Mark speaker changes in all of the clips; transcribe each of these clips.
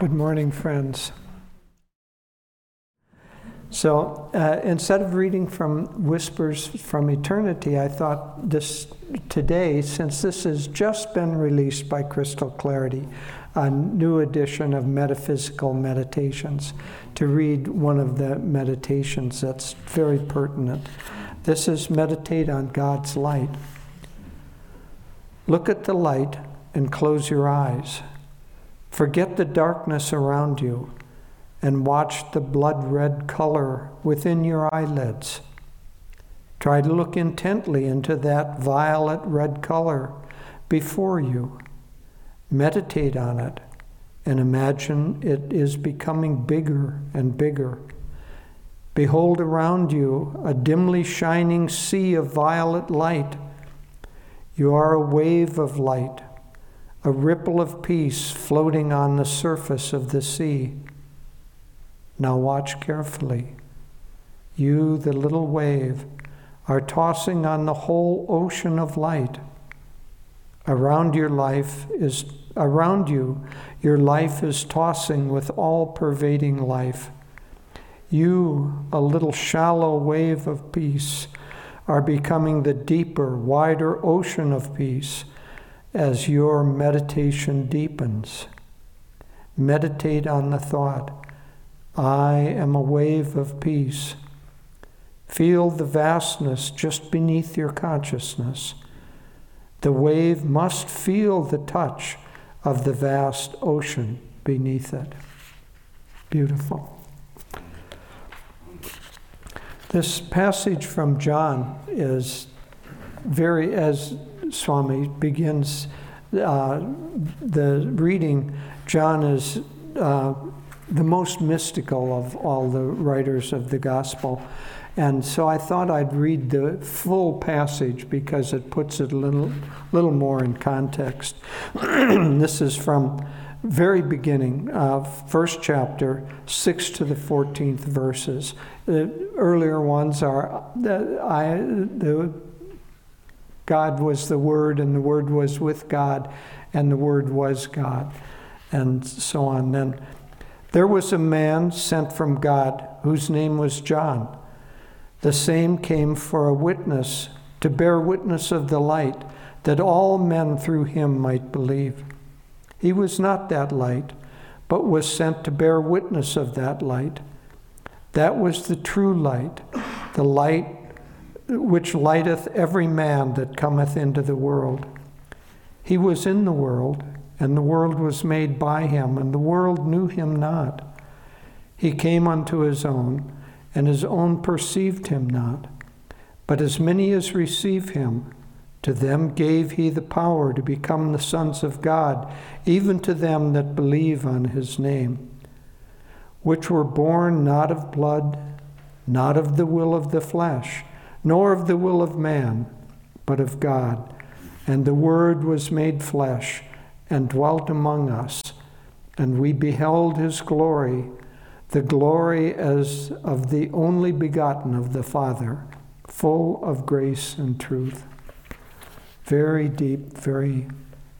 Speaker 1: Good morning, friends. So uh, instead of reading from Whispers from Eternity, I thought this today, since this has just been released by Crystal Clarity, a new edition of Metaphysical Meditations, to read one of the meditations that's very pertinent. This is Meditate on God's Light. Look at the light and close your eyes. Forget the darkness around you and watch the blood red color within your eyelids. Try to look intently into that violet red color before you. Meditate on it and imagine it is becoming bigger and bigger. Behold around you a dimly shining sea of violet light. You are a wave of light, a ripple of peace floating on the surface of the sea. Now watch carefully. You, the little wave, are tossing on the whole ocean of light. Around your life is around you, your life is tossing with all pervading life. You, a little shallow wave of peace, are becoming the deeper, wider ocean of peace as your meditation deepens. Meditate on the thought I am a wave of peace. Feel the vastness just beneath your consciousness. The wave must feel the touch of the vast ocean beneath it. Beautiful. This passage from John is very, as Swami begins uh, the reading, John is uh, the most mystical of all the writers of the gospel. And so I thought I'd read the full passage because it puts it a little, little more in context. this is from very beginning, first chapter, 6 to the 14th verses. The earlier ones are I, the, God was the Word, and the Word was with God, and the Word was God, and so on. Then there was a man sent from God whose name was John. The same came for a witness, to bear witness of the light, that all men through him might believe. He was not that light, but was sent to bear witness of that light. That was the true light, the light which lighteth every man that cometh into the world. He was in the world and the world was made by him, and the world knew him not. He came unto his own, and his own perceived him not. But as many as receive him, to them gave he the power to become the sons of God, even to them that believe on his name, which were born not of blood, not of the will of the flesh, nor of the will of man, but of God. And the Word was made flesh and dwelt among us, and we beheld his glory, the glory as of the only begotten of the Father, full of grace and truth. Very deep, very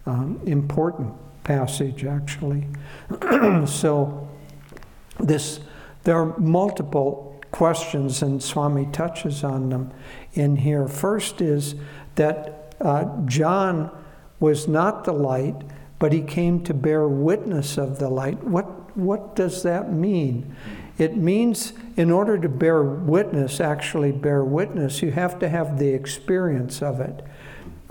Speaker 1: um, important passage, actually. so, this there are multiple questions, and Swami touches on them in here. First is that uh, John was not the light, but he came to bear witness of the light. What, what does that mean? It means, in order to bear witness, actually bear witness, you have to have the experience of it.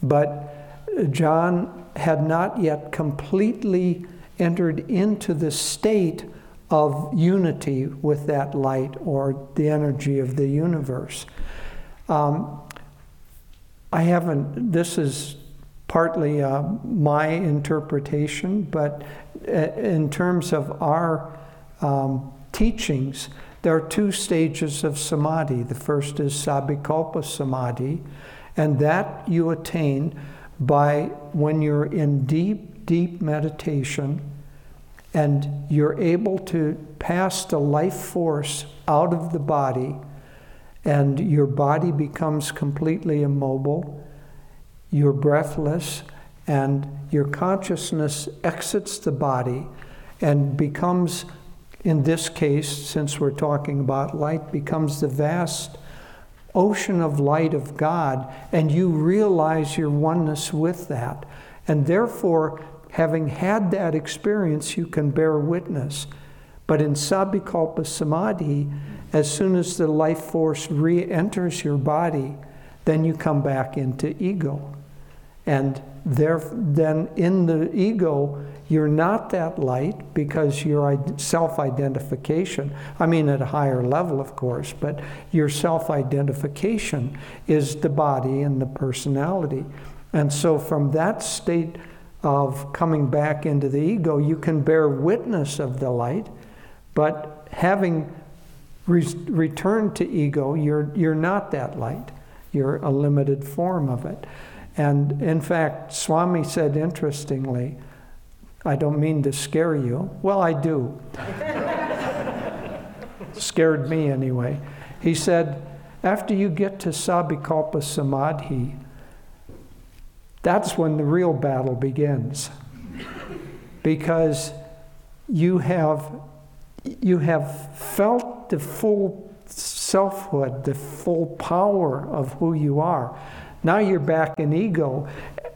Speaker 1: But John had not yet completely entered into the state of unity with that light or the energy of the universe. Um, I haven't, this is partly uh, my interpretation, but uh, in terms of our um, teachings, there are two stages of samadhi. The first is Sabikalpa samadhi, and that you attain by when you're in deep, deep meditation and you're able to pass the life force out of the body, and your body becomes completely immobile you're breathless, and your consciousness exits the body, and becomes, in this case, since we're talking about light, becomes the vast ocean of light of God, and you realize your oneness with that. And therefore, having had that experience, you can bear witness. But in Sabikalpa Samadhi, as soon as the life force re enters your body, then you come back into ego. And there, then in the ego, you're not that light because your self identification, I mean, at a higher level, of course, but your self identification is the body and the personality. And so, from that state of coming back into the ego, you can bear witness of the light, but having re- returned to ego, you're, you're not that light. You're a limited form of it. And in fact, Swami said interestingly, I don't mean to scare you. Well, I do. Scared me anyway. He said, after you get to Sabikalpa Samadhi, that's when the real battle begins. Because you have, you have felt the full selfhood, the full power of who you are. Now you're back in ego,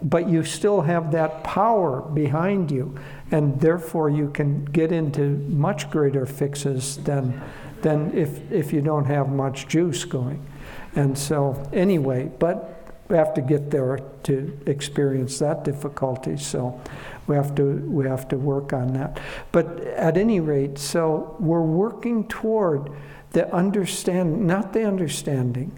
Speaker 1: but you still have that power behind you, and therefore you can get into much greater fixes than, than if, if you don't have much juice going. And so, anyway, but have to get there to experience that difficulty. So we have to we have to work on that. But at any rate, so we're working toward the understanding, not the understanding,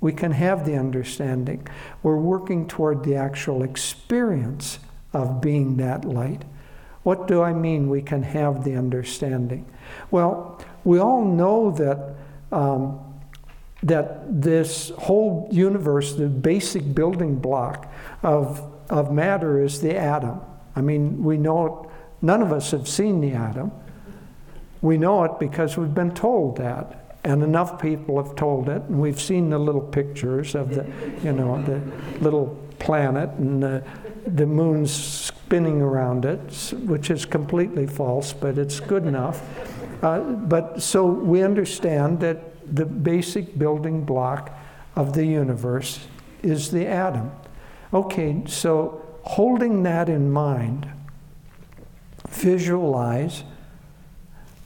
Speaker 1: we can have the understanding. We're working toward the actual experience of being that light. What do I mean we can have the understanding? Well, we all know that, um, that this whole universe, the basic building block of, of matter is the atom. I mean, we know it, none of us have seen the atom. We know it because we've been told that and enough people have told it, and we've seen the little pictures of the, you know, the little planet and the, the moon's spinning around it, which is completely false, but it's good enough. Uh, but so we understand that the basic building block of the universe is the atom. Okay, so holding that in mind, visualize,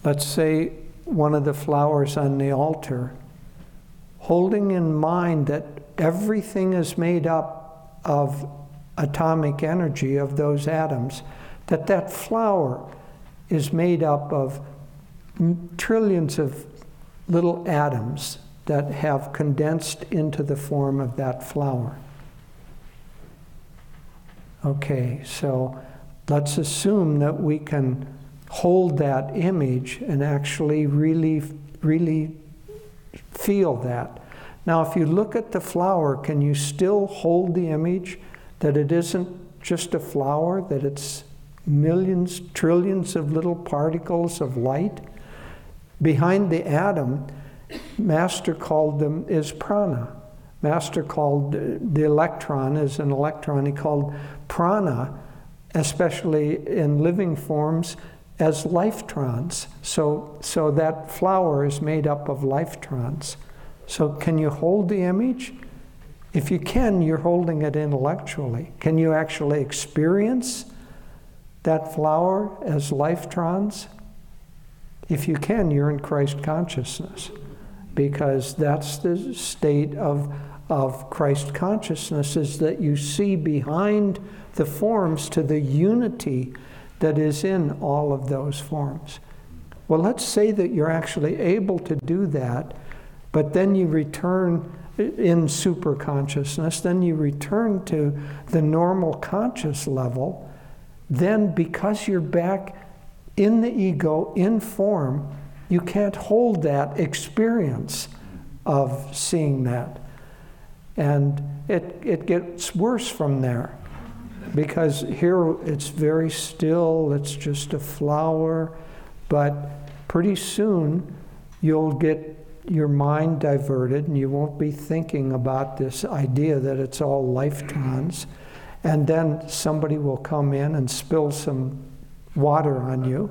Speaker 1: let's say one of the flowers on the altar, holding in mind that everything is made up of atomic energy of those atoms, that that flower is made up of trillions of little atoms that have condensed into the form of that flower. Okay, so let's assume that we can hold that image and actually really, really feel that. Now, if you look at the flower, can you still hold the image that it isn't just a flower, that it's millions, trillions of little particles of light? Behind the atom, Master called them is prana. Master called uh, the electron as an electron. He called prana, especially in living forms, as lifetrons. So, so that flower is made up of lifetrons. So, can you hold the image? If you can, you're holding it intellectually. Can you actually experience that flower as lifetrons? If you can, you're in Christ consciousness because that's the state of, of Christ consciousness is that you see behind the forms to the unity that is in all of those forms. Well, let's say that you're actually able to do that, but then you return in super consciousness, then you return to the normal conscious level. Then, because you're back in the ego, in form, you can't hold that experience of seeing that. And it, it gets worse from there because here it's very still, it's just a flower, but pretty soon you'll get your mind diverted and you won't be thinking about this idea that it's all lifetrons. And then somebody will come in and spill some water on you.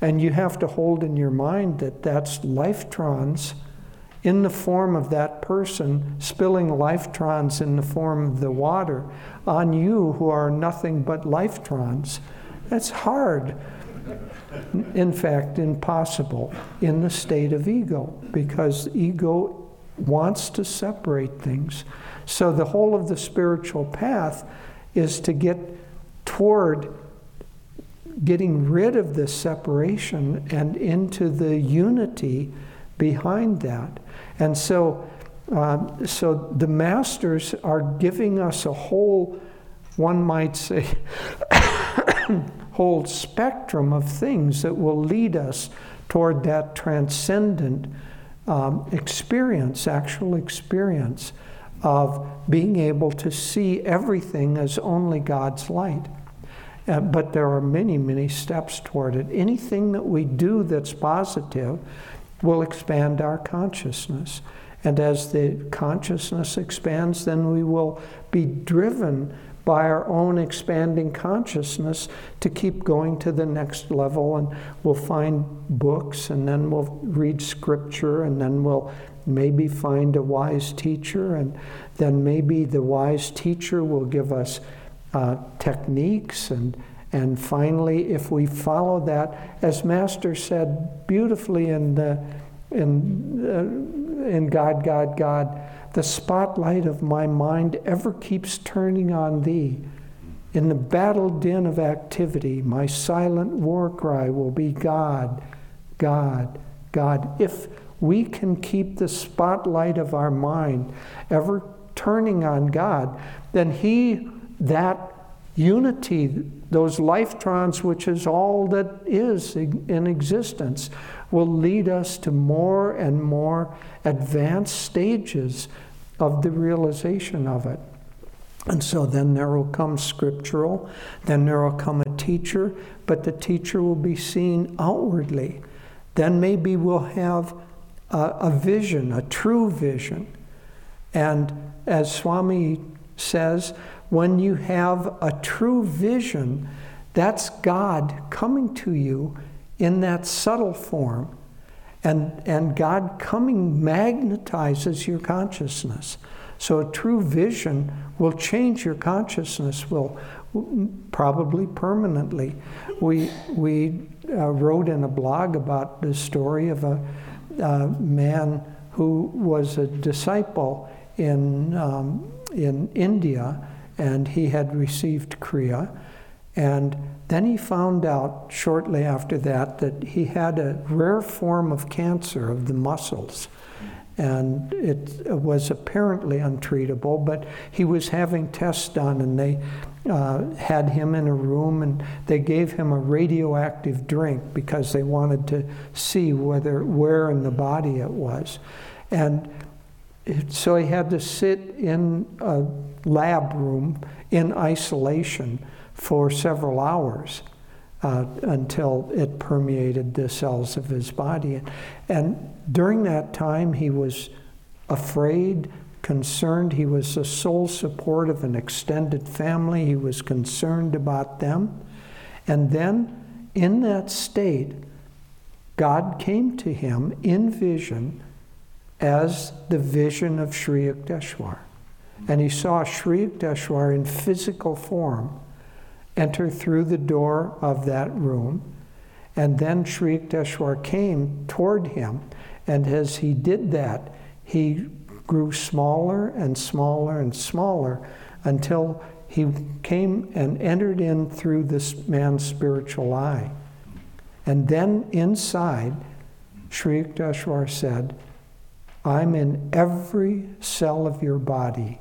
Speaker 1: And you have to hold in your mind that that's lifetrons in the form of that person spilling lifetrons in the form of the water on you who are nothing but lifetrons. That's hard. In fact, impossible in the state of ego because ego wants to separate things. So the whole of the spiritual path is to get toward getting rid of this separation and into the unity behind that. And so, uh, so the masters are giving us a whole, one might say, whole spectrum of things that will lead us toward that transcendent um, experience, actual experience of being able to see everything as only God's light. Uh, but there are many, many steps toward it. Anything that we do that's positive will expand our consciousness. And as the consciousness expands, then we will be driven by our own expanding consciousness to keep going to the next level. And we'll find books, and then we'll read scripture, and then we'll maybe find a wise teacher, and then maybe the wise teacher will give us uh, techniques and and finally, if we follow that, as Master said beautifully in the in uh, in God, God, God, the spotlight of my mind ever keeps turning on Thee. In the battle din of activity, my silent war cry will be God, God, God. If we can keep the spotlight of our mind ever turning on God, then He that unity, those lifetrons, which is all that is in existence, will lead us to more and more advanced stages of the realization of it. And so then there will come scriptural, then there will come a teacher, but the teacher will be seen outwardly. Then maybe we'll have a, a vision, a true vision. And as Swami says, when you have a true vision, that's God coming to you in that subtle form. And, and God coming magnetizes your consciousness. So a true vision will change your consciousness, will probably permanently. We, we uh, wrote in a blog about the story of a, a man who was a disciple in, um, in India and he had received Kriya. And then he found out shortly after that that he had a rare form of cancer of the muscles. And it was apparently untreatable, but he was having tests done, and they uh, had him in a room and they gave him a radioactive drink because they wanted to see whether where in the body it was. And so he had to sit in a lab room in isolation for several hours uh, until it permeated the cells of his body. And during that time, he was afraid, concerned. He was the sole support of an extended family. He was concerned about them. And then, in that state, God came to him in vision as the vision of Sri Yukteswar. And he saw Sri Yukteswar in physical form enter through the door of that room. And then Sri Yukteswar came toward him. And as he did that, he grew smaller and smaller and smaller until he came and entered in through this man's spiritual eye. And then inside, Sri Yukteswar said, I'm in every cell of your body,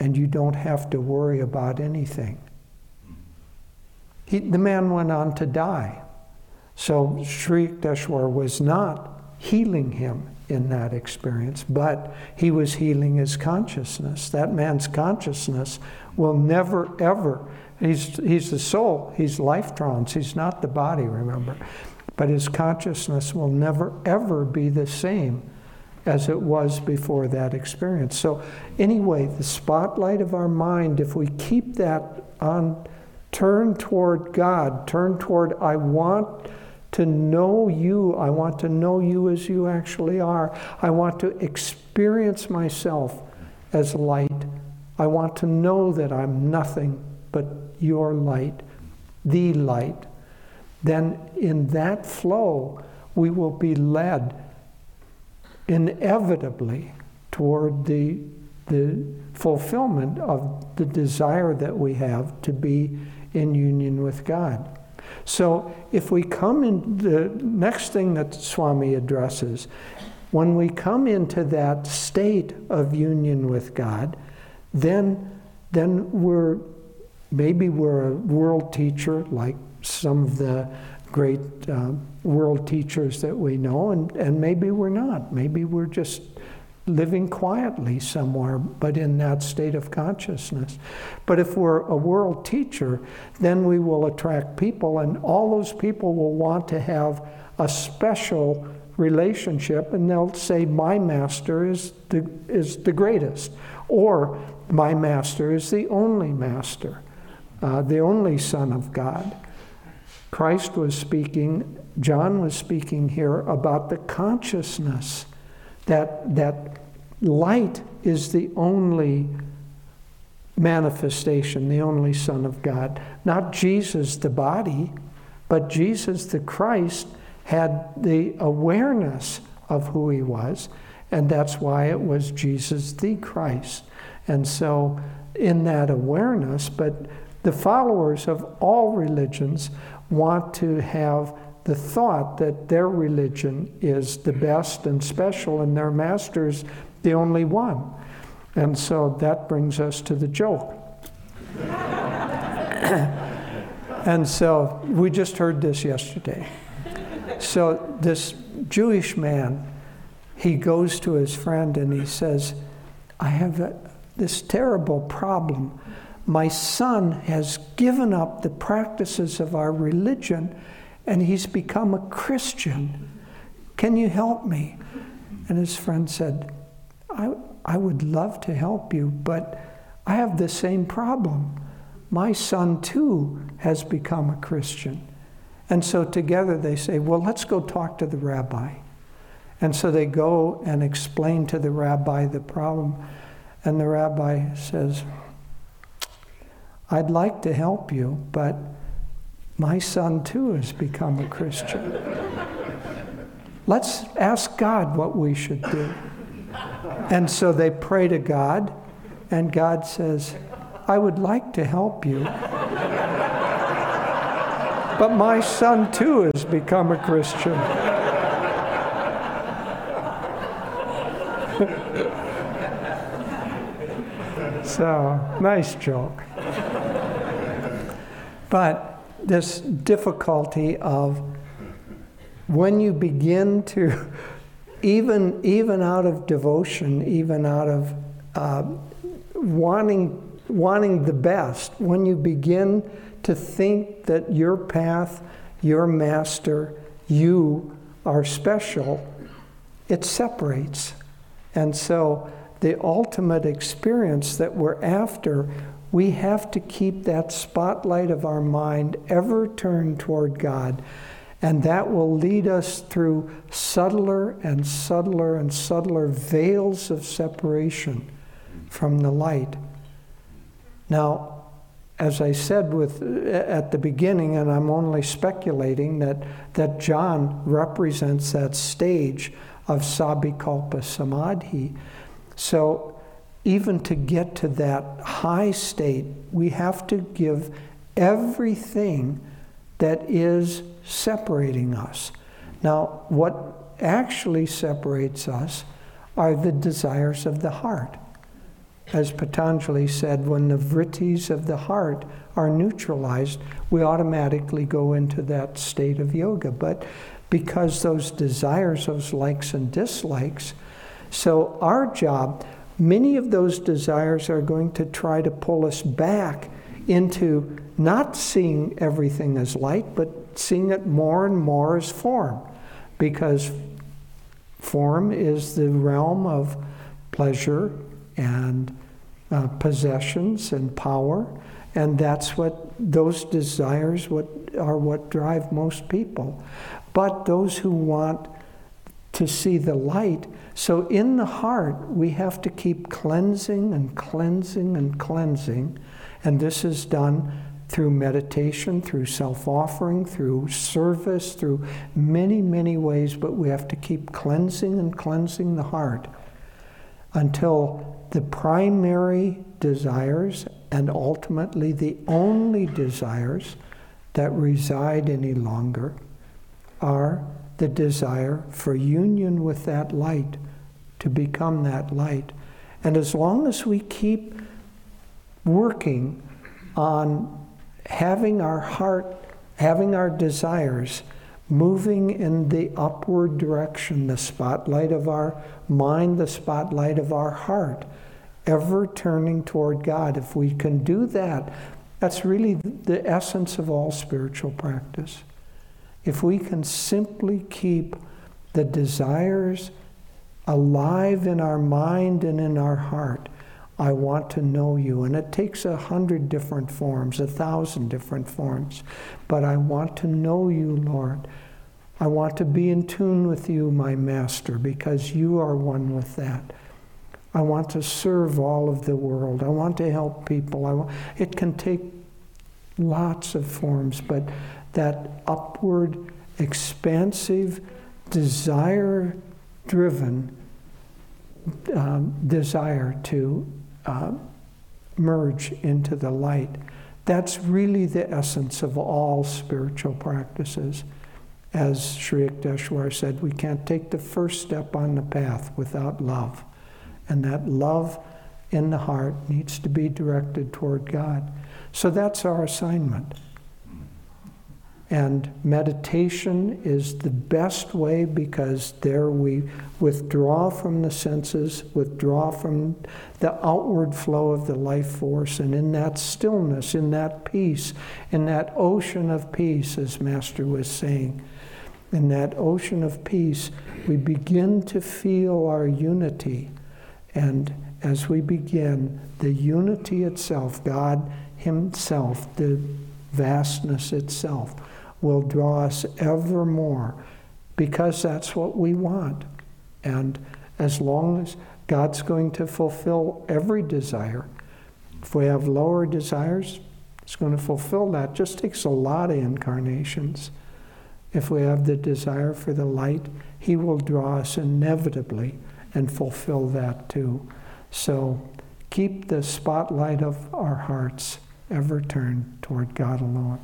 Speaker 1: and you don't have to worry about anything. He, the man went on to die. So Sri Yukteswar was not healing him in that experience, but he was healing his consciousness. That man's consciousness will never, ever, he's, he's the soul, he's life lifetrons, he's not the body, remember. But his consciousness will never, ever be the same as it was before that experience. So, anyway, the spotlight of our mind, if we keep that on, turn toward God, turn toward, I want to know you. I want to know you as you actually are. I want to experience myself as light. I want to know that I'm nothing but your light, the light. Then, in that flow, we will be led inevitably toward the, the fulfillment of the desire that we have to be in union with God. So, if we come in, the next thing that Swami addresses, when we come into that state of union with God, then, then we're maybe we're a world teacher like some of the great uh, world teachers that we know, and, and maybe we're not. Maybe we're just living quietly somewhere, but in that state of consciousness. But if we're a world teacher, then we will attract people, and all those people will want to have a special relationship, and they'll say, My master is the, is the greatest, or My master is the only master, uh, the only Son of God. Christ was speaking, John was speaking here about the consciousness that, that light is the only manifestation, the only Son of God. Not Jesus, the body, but Jesus, the Christ, had the awareness of who he was, and that's why it was Jesus, the Christ. And so, in that awareness, but the followers of all religions want to have the thought that their religion is the best and special and their master's the only one. And so that brings us to the joke. and so we just heard this yesterday. So this Jewish man, he goes to his friend and he says, I have a, this terrible problem. My son has given up the practices of our religion and he's become a Christian. Can you help me? And his friend said, I, I would love to help you, but I have the same problem. My son, too, has become a Christian. And so together they say, Well, let's go talk to the rabbi. And so they go and explain to the rabbi the problem. And the rabbi says, I'd like to help you, but my son too has become a Christian. Let's ask God what we should do. And so they pray to God, and God says, I would like to help you. But my son too has become a Christian. so, nice joke. But this difficulty of when you begin to, even, even out of devotion, even out of uh, wanting, wanting the best, when you begin to think that your path, your master, you are special, it separates. And so the ultimate experience that we're after we have to keep that spotlight of our mind ever turned toward God. And that will lead us through subtler and subtler and subtler veils of separation from the light. Now, as I said with, at the beginning, and I'm only speculating, that, that John represents that stage of Sabikalpa Samadhi. So even to get to that high state, we have to give everything that is separating us. Now, what actually separates us are the desires of the heart. As Patanjali said, when the vrittis of the heart are neutralized, we automatically go into that state of yoga. But because those desires, those likes and dislikes, so our job, many of those desires are going to try to pull us back into not seeing everything as light, but seeing it more and more as form. Because form is the realm of pleasure and uh, possessions and power. And that's what those desires what are what drive most people. But those who want to see the light, so in the heart, we have to keep cleansing and cleansing and cleansing. And this is done through meditation, through self offering, through service, through many, many ways, but we have to keep cleansing and cleansing the heart until the primary desires and ultimately the only desires that reside any longer are the desire for union with that light, to become that light. And as long as we keep working on having our heart, having our desires moving in the upward direction, the spotlight of our mind, the spotlight of our heart, ever turning toward God. If we can do that, that's really the essence of all spiritual practice. If we can simply keep the desires alive in our mind and in our heart, I want to know you. And it takes a hundred different forms, a thousand different forms. But I want to know you, Lord. I want to be in tune with you, my Master, because you are one with that. I want to serve all of the world. I want to help people. I want, it can take lots of forms, but that upward, expansive, desire driven um, desire to uh, merge into the light. That's really the essence of all spiritual practices. As Sri Yukteswar said, we can't take the first step on the path without love. And that love in the heart needs to be directed toward God. So that's our assignment. And meditation is the best way because there we withdraw from the senses, withdraw from the outward flow of the life force, and in that stillness, in that peace, in that ocean of peace, as Master was saying, in that ocean of peace, we begin to feel our unity. And as we begin, the unity itself, God Himself, the vastness itself, will draw us ever more because that's what we want. And as long as God's going to fulfill every desire, if we have lower desires, it's going to fulfill that. Just takes a lot of incarnations. If we have the desire for the light, He will draw us inevitably and fulfill that too. So keep the spotlight of our hearts ever turned toward God alone.